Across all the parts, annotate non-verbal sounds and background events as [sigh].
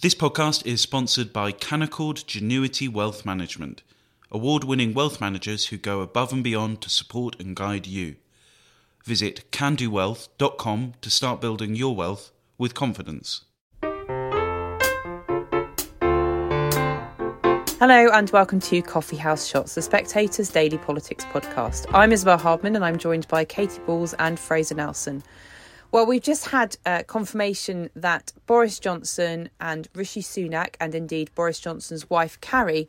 This podcast is sponsored by Canaccord Genuity Wealth Management, award winning wealth managers who go above and beyond to support and guide you. Visit candowealth.com to start building your wealth with confidence. Hello and welcome to Coffee House Shots, the Spectator's daily politics podcast. I'm Isabel Hardman and I'm joined by Katy Balls and Fraser Nelson. Well, we've just had uh, confirmation that Boris Johnson and Rishi Sunak, and indeed Boris Johnson's wife Carrie,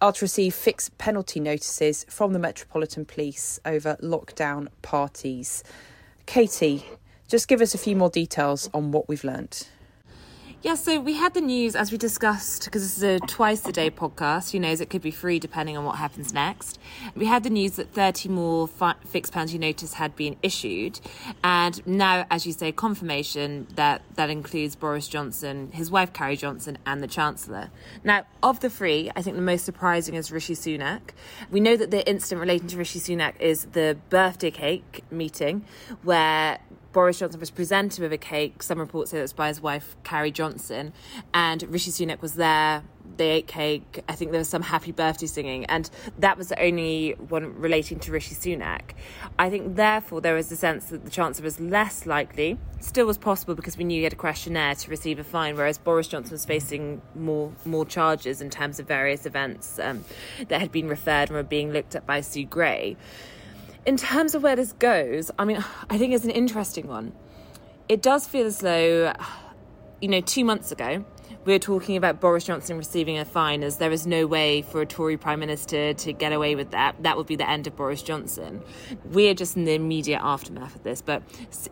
are to receive fixed penalty notices from the Metropolitan Police over lockdown parties. Katy, just give us a few more details on what we've learnt. Yeah, so we had the news as we discussed because this is a twice a day podcast. Who knows? It could be free depending on what happens next. We had the news that 30 more fi- fixed penalty notice had been issued, and now, as you say, confirmation that that includes Boris Johnson, his wife Carrie Johnson, and the Chancellor. Now, of the three, I think the most surprising is Rishi Sunak. We know that the incident relating to Rishi Sunak is the birthday cake meeting where Boris Johnson was presented with a cake. Some reports say it was by his wife, Carrie Johnson, and Rishi Sunak was there. They ate cake. I think there was some happy birthday singing, and that was the only one relating to Rishi Sunak. I think, therefore, there was a sense that the Chancellor was less likely, still was possible because we knew he had a questionnaire to receive a fine, whereas Boris Johnson was facing more more charges in terms of various events um, that had been referred and were being looked at by Sue Gray in terms of where this goes, I mean, I think it's an interesting one. It does feel as though, you know, two months ago, we were talking about Boris Johnson receiving a fine as there is no way for a Tory Prime Minister to get away with that. That would be the end of Boris Johnson. We're just in the immediate aftermath of this, but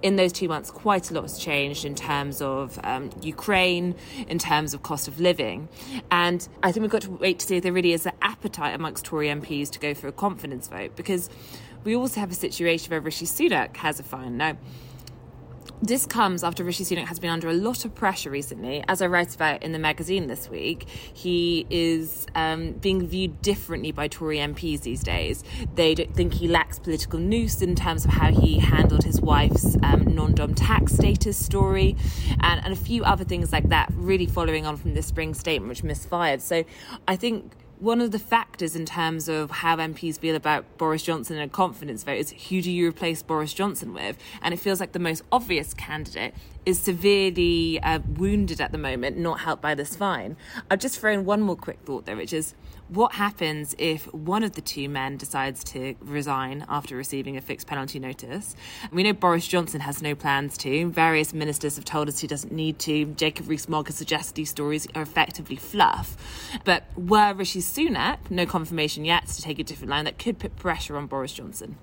in those two months, quite a lot has changed in terms of um, Ukraine, in terms of cost of living. And I think we've got to wait to see if there really is an appetite amongst Tory MPs to go for a confidence vote because we also have a situation where Rishi Sunak has a fine. Now, this comes after Rishi Sunak has been under a lot of pressure recently. As I write about in the magazine this week, he is um, being viewed differently by Tory MPs these days. They don't think he lacks political nous in terms of how he handled his wife's um, non dom tax status story and, and a few other things like that, really following on from the spring statement, which misfired. So I think one of the factors in terms of how MPs feel about Boris Johnson and a confidence vote is who do you replace Boris Johnson with? And it feels like the most obvious candidate is severely uh, wounded at the moment, not helped by this fine. I've just thrown one more quick thought there, which is what happens if one of the two men decides to resign after receiving a fixed penalty notice? We know Boris Johnson has no plans to. Various ministers have told us he doesn't need to. Jacob Rees-Mogg has suggested these stories are effectively fluff. But were Rishi Sunak, no confirmation yet, to take a different line, that could put pressure on Boris Johnson.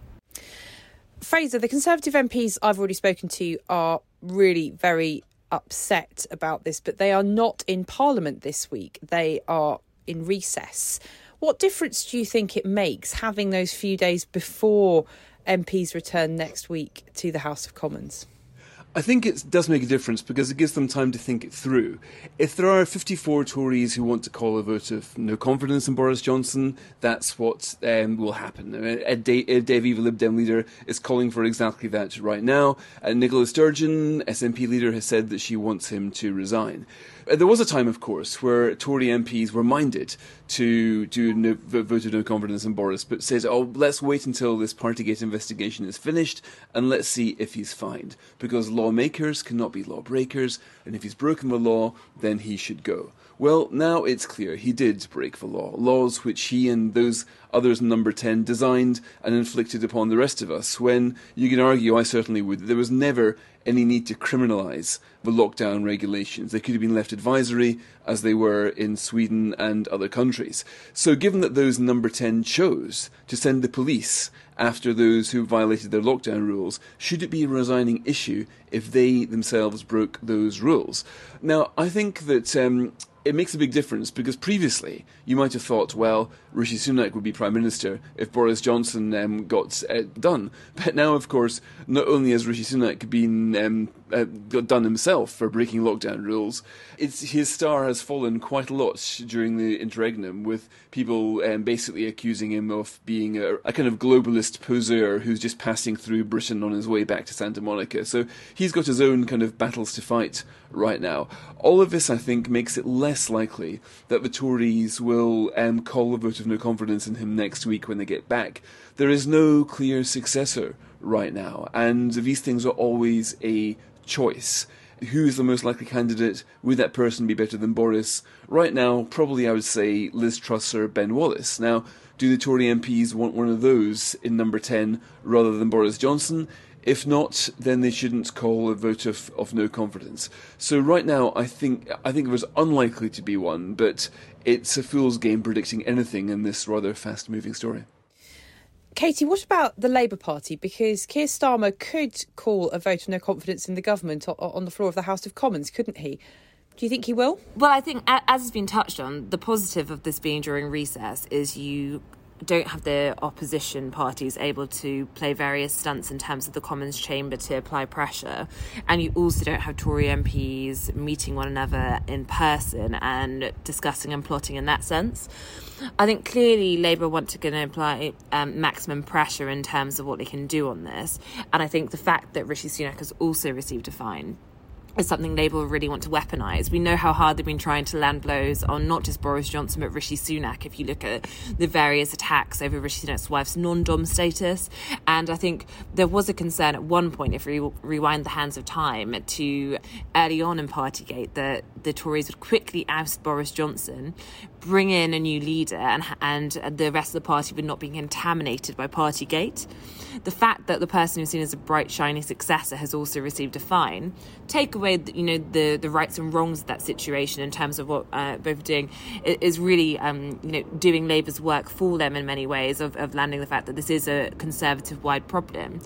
Fraser, the Conservative MPs I've already spoken to are really very upset about this, but they are not in Parliament this week. They are in recess. What difference do you think it makes having those few days before MPs return next week to the House of Commons? I think it does make a difference because it gives them time to think it through. If there are 54 Tories who want to call a vote of no confidence in Boris Johnson, that's what um, will happen. Ed, Davey, the Lib Dem leader, is calling for exactly that right now. Uh, Nicola Sturgeon, SNP leader, has said that she wants him to resign. Uh, there was a time, of course, where Tory MPs were minded to do no, voted no confidence in Boris, but said, "Oh, let's wait until this Partygate investigation is finished and let's see if he's fined, because lawmakers cannot be lawbreakers, and if he's broken the law, then he should go." Well, now it's clear he did break the law, laws which he and those others in number 10 designed and inflicted upon the rest of us, when you can argue, I certainly would, that there was never any need to criminalise the lockdown regulations. They could have been left advisory, as they were in Sweden and other countries. So, given that those number 10 chose to send the police after those who violated their lockdown rules, should it be a resigning issue if they themselves broke those rules? Now, I think that um, it makes a big difference because previously you might have thought, well, Rishi Sunak would be prime minister if Boris Johnson um, got uh, done. But now, of course, not only has Rishi Sunak been um, uh, done himself for breaking lockdown rules, his star has fallen quite a lot during the interregnum, with people um, basically accusing him of being a, a kind of globalist poseur who's just passing through Britain on his way back to Santa Monica. So he's got his own kind of battles to fight right now. All of this, I think, makes it less likely that the Tories will um, call a vote of no confidence in him next week when they get back. There is no clear successor right now, and these things are always a choice. Who is the most likely candidate? Would that person be better than Boris? Right now, probably I would say Liz Truss or Ben Wallace. Now, do the Tory MPs want one of those in number 10 rather than Boris Johnson? If not, then they shouldn't call a vote of, of no confidence. So right now, I think I think there's unlikely to be one, but it's a fool's game predicting anything in this rather fast-moving story. Katy, what about the Labour Party? Because Keir Starmer could call a vote of no confidence in the government on the floor of the House of Commons, couldn't he? Do you think he will? Well, I think, as has been touched on, the positive of this being during recess is you don't have the opposition parties able to play various stunts in terms of the Commons chamber to apply pressure. And you also don't have Tory MPs meeting one another in person and discussing and plotting in that sense. I think clearly Labour want to going to apply um, maximum pressure in terms of what they can do on this. And I think the fact that Rishi Sunak has also received a fine is something Labour really want to weaponise. We know how hard they've been trying to land blows on not just Boris Johnson but Rishi Sunak. If you look at the various attacks over Rishi Sunak's wife's non-dom status, and I think there was a concern at one point, if we rewind the hands of time to early on in Partygate, that the Tories would quickly oust Boris Johnson, bring in a new leader, and and the rest of the party would not be contaminated by Partygate the fact that the person who's seen as a bright, shiny successor has also received a fine, take away, the, you know, the, the rights and wrongs of that situation in terms of what uh, both are doing, is really, um, you know, doing Labour's work for them in many ways of, of landing the fact that this is a conservative-wide problem.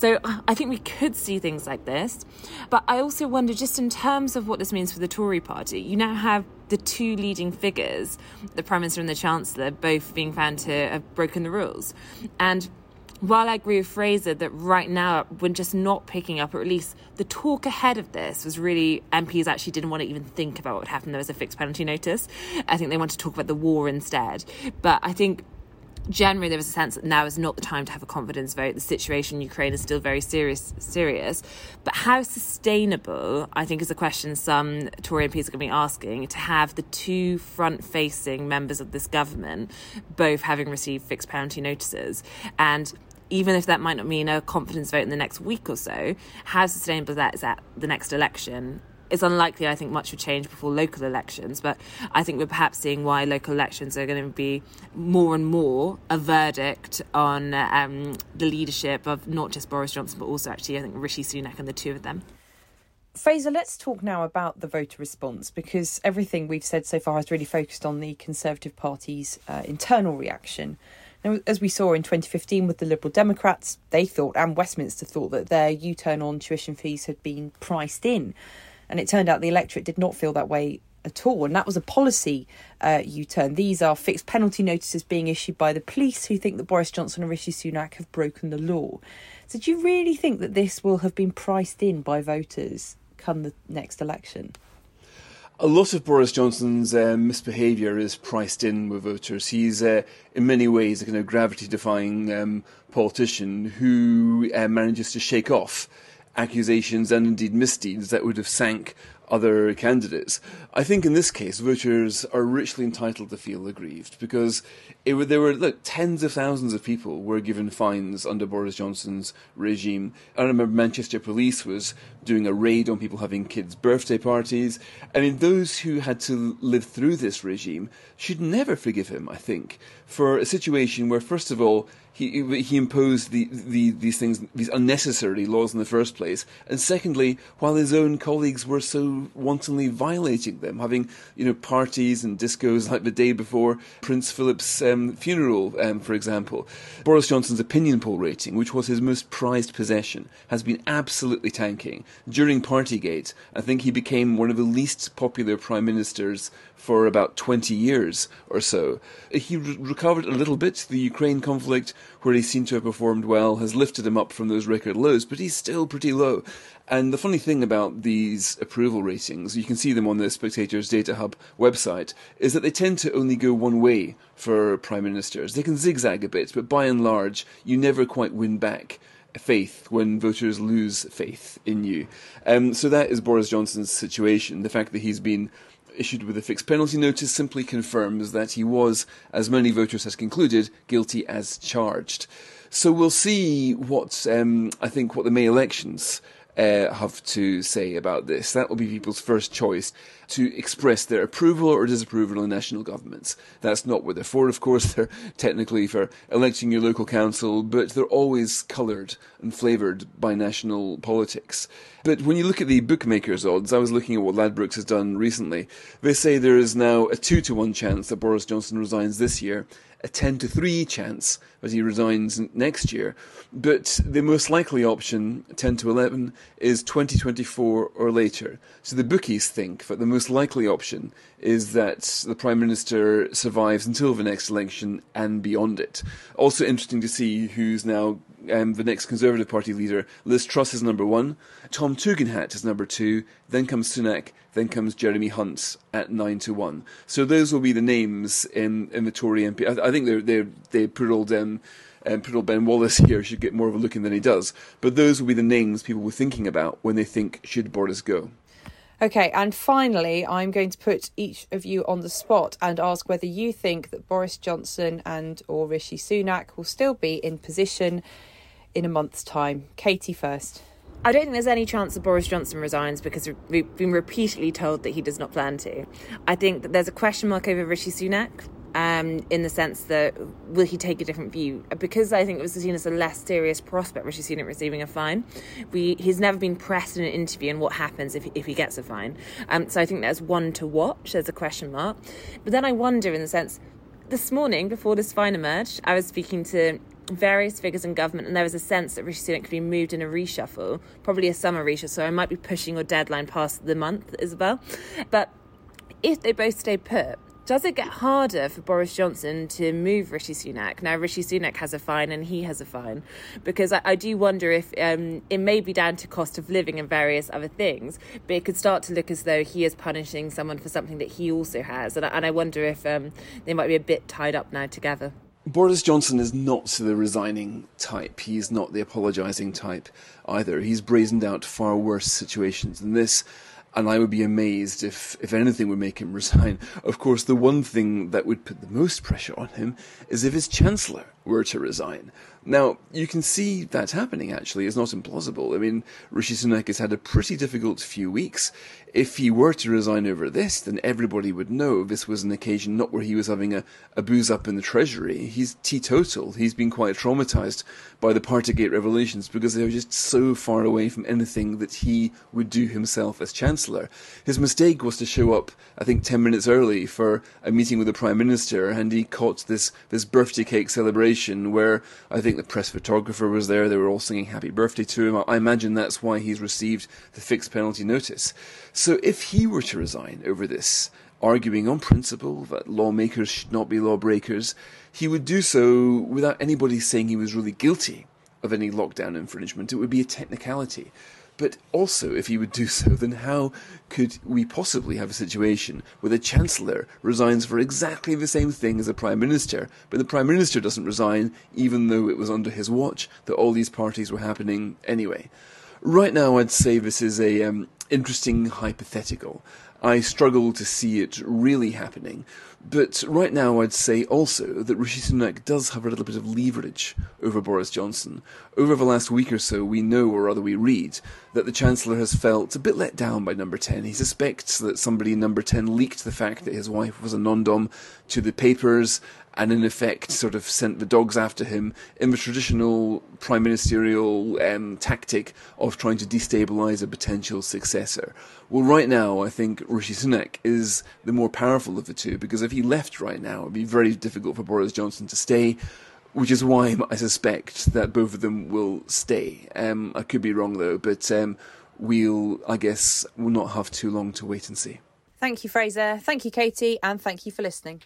So I think we could see things like this. But I also wonder, just in terms of what this means for the Tory party, you now have the two leading figures, the Prime Minister and the Chancellor, both being found to have broken the rules. And while I agree with Fraser that right now we're just not picking up, or at least the talk ahead of this was really MPs actually didn't want to even think about what would happen. There was a fixed penalty notice. I think they wanted to talk about the war instead. But I think generally there was a sense that now is not the time to have a confidence vote. The situation in Ukraine is still very serious. Serious, but how sustainable? I think is a question some Tory MPs are going to be asking. To have the two front-facing members of this government both having received fixed penalty notices and even if that might not mean a confidence vote in the next week or so, how sustainable that is at the next election it's unlikely, I think, much will change before local elections, but I think we're perhaps seeing why local elections are going to be more and more a verdict on um, the leadership of not just Boris Johnson, but also actually, I think, Rishi Sunak and the two of them. Fraser, let's talk now about the voter response because everything we've said so far has really focused on the Conservative Party's uh, internal reaction. Now, as we saw in 2015 with the Liberal Democrats, they thought, and Westminster thought, that their U turn on tuition fees had been priced in. And it turned out the electorate did not feel that way at all. And that was a policy uh, U turn. These are fixed penalty notices being issued by the police who think that Boris Johnson and Rishi Sunak have broken the law. So, do you really think that this will have been priced in by voters come the next election? A lot of Boris Johnson's uh, misbehaviour is priced in with voters. He's, uh, in many ways, a kind of gravity defying um, politician who uh, manages to shake off accusations and indeed misdeeds that would have sank other candidates. I think in this case, voters are richly entitled to feel aggrieved because it, there were look, tens of thousands of people were given fines under Boris Johnson's regime. I remember Manchester Police was doing a raid on people having kids' birthday parties. I mean, those who had to live through this regime should never forgive him. I think for a situation where, first of all, he he imposed the, the these things these unnecessary laws in the first place, and secondly, while his own colleagues were so wantonly violating them, having you know parties and discos [laughs] like the day before Prince Philip's um, funeral, um, for example. Boris Johnson's opinion poll rating, which was his most prized possession, has been absolutely tanking during Partygate. I think he became one of the least popular prime ministers for about 20 years or so. He re- recovered a little bit. The Ukraine conflict, where he seemed to have performed well, has lifted him up from those record lows, but he's still pretty low. And the funny thing about these approval ratings, you can see them on the Spectator's Data Hub website, is that they tend to only go one way for prime ministers. They can zigzag a bit, but by and large, you never quite win back faith when voters lose faith in you. Um, so that is Boris Johnson's situation. The fact that he's been issued with a fixed penalty notice simply confirms that he was, as many voters has concluded, guilty as charged. So we'll see what um, I think what the May elections uh, have to say about this. That will be people's first choice to express their approval or disapproval of national governments. That's not what they're for, of course. [laughs] They're technically for electing your local council, but they're always coloured and flavoured by national politics. But when you look at the bookmakers' odds, I was looking at what Ladbrokes has done recently. They say there is now a two to one chance that Boris Johnson resigns this year a 10 to 3 chance as he resigns next year. But the most likely option, 10 to 11, is 2024 or later. So the bookies think that the most likely option is that the Prime Minister survives until the next election and beyond it. Also interesting to see who's now um, the next Conservative Party leader. Liz Truss is number one, Tom Tugendhat is number two, then comes Sunak, then comes Jeremy Hunt at nine to one. So those will be the names in, in the Tory MP. I, I think they're, they're, they put all them. Um, poor old Ben Wallace [laughs] here should get more of a look in than he does. But those will be the names people were thinking about when they think should Boris go. Okay, and finally, I'm going to put each of you on the spot and ask whether you think that Boris Johnson and or Rishi Sunak will still be in position in a month's time. Katy first. I don't think there's any chance that Boris Johnson resigns because we've been repeatedly told that he does not plan to. I think that there's a question mark over Rishi Sunak. Um, in the sense that will he take a different view? Because I think it was seen as a less serious prospect, Rishi Sunak receiving a fine. We, he's never been pressed in an interview, and what happens if, if he gets a fine? Um, so I think there's one to watch. There's a question mark, but then I wonder, in the sense, this morning before this fine emerged, I was speaking to various figures in government, and there was a sense that Rishi Sunak could be moved in a reshuffle, probably a summer reshuffle. So I might be pushing your deadline past the month, Isabel. But if they both stay put, does it get harder for Boris Johnson to move Rishi Sunak? Now, Rishi Sunak has a fine and he has a fine. Because I, I do wonder if um, it may be down to cost of living and various other things, but it could start to look as though he is punishing someone for something that he also has. And, and I wonder if um, they might be a bit tied up now together. Boris Johnson is not the resigning type. He's not the apologising type either. He's brazened out far worse situations than this, and I would be amazed if, if anything would make him [laughs] resign. Of course, the one thing that would put the most pressure on him is if his Chancellor were to resign. Now, you can see that happening actually. It's not implausible. I mean, Rishi Sunak has had a pretty difficult few weeks. If he were to resign over this, then everybody would know this was an occasion not where he was having a, a booze up in the Treasury. He's teetotal. He's been quite traumatized by the Partygate revelations because they were just so far away from anything that he would do himself as Chancellor. His mistake was to show up, I think, 10 minutes early for a meeting with the Prime Minister, and he caught this, this birthday cake celebration where I think think the press photographer was there. They were all singing happy birthday to him. I imagine that's why he's received the fixed penalty notice. So if he were to resign over this, arguing on principle that lawmakers should not be lawbreakers, he would do so without anybody saying he was really guilty of any lockdown infringement. It would be a technicality. But also, if he would do so, then how could we possibly have a situation where the Chancellor resigns for exactly the same thing as the Prime Minister, but the Prime Minister doesn't resign, even though it was under his watch that all these parties were happening anyway? Right now, I'd say this is a um, interesting hypothetical. I struggle to see it really happening. But right now, I'd say also that Rishi Sunak does have a little bit of leverage over Boris Johnson. Over the last week or so, we know, or rather we read, that the Chancellor has felt a bit let down by Number 10. He suspects that somebody in Number 10 leaked the fact that his wife was a non-dom to the papers, and in effect sort of sent the dogs after him in the traditional prime ministerial um, tactic of trying to destabilise a potential successor. Well, right now, I think Rishi Sunak is the more powerful of the two because if he left right now, it'd be very difficult for Boris Johnson to stay which is why I suspect that both of them will stay. Um, I could be wrong though, but um, we'll, I guess, will not have too long to wait and see. Thank you, Fraser. Thank you, Katy, and thank you for listening.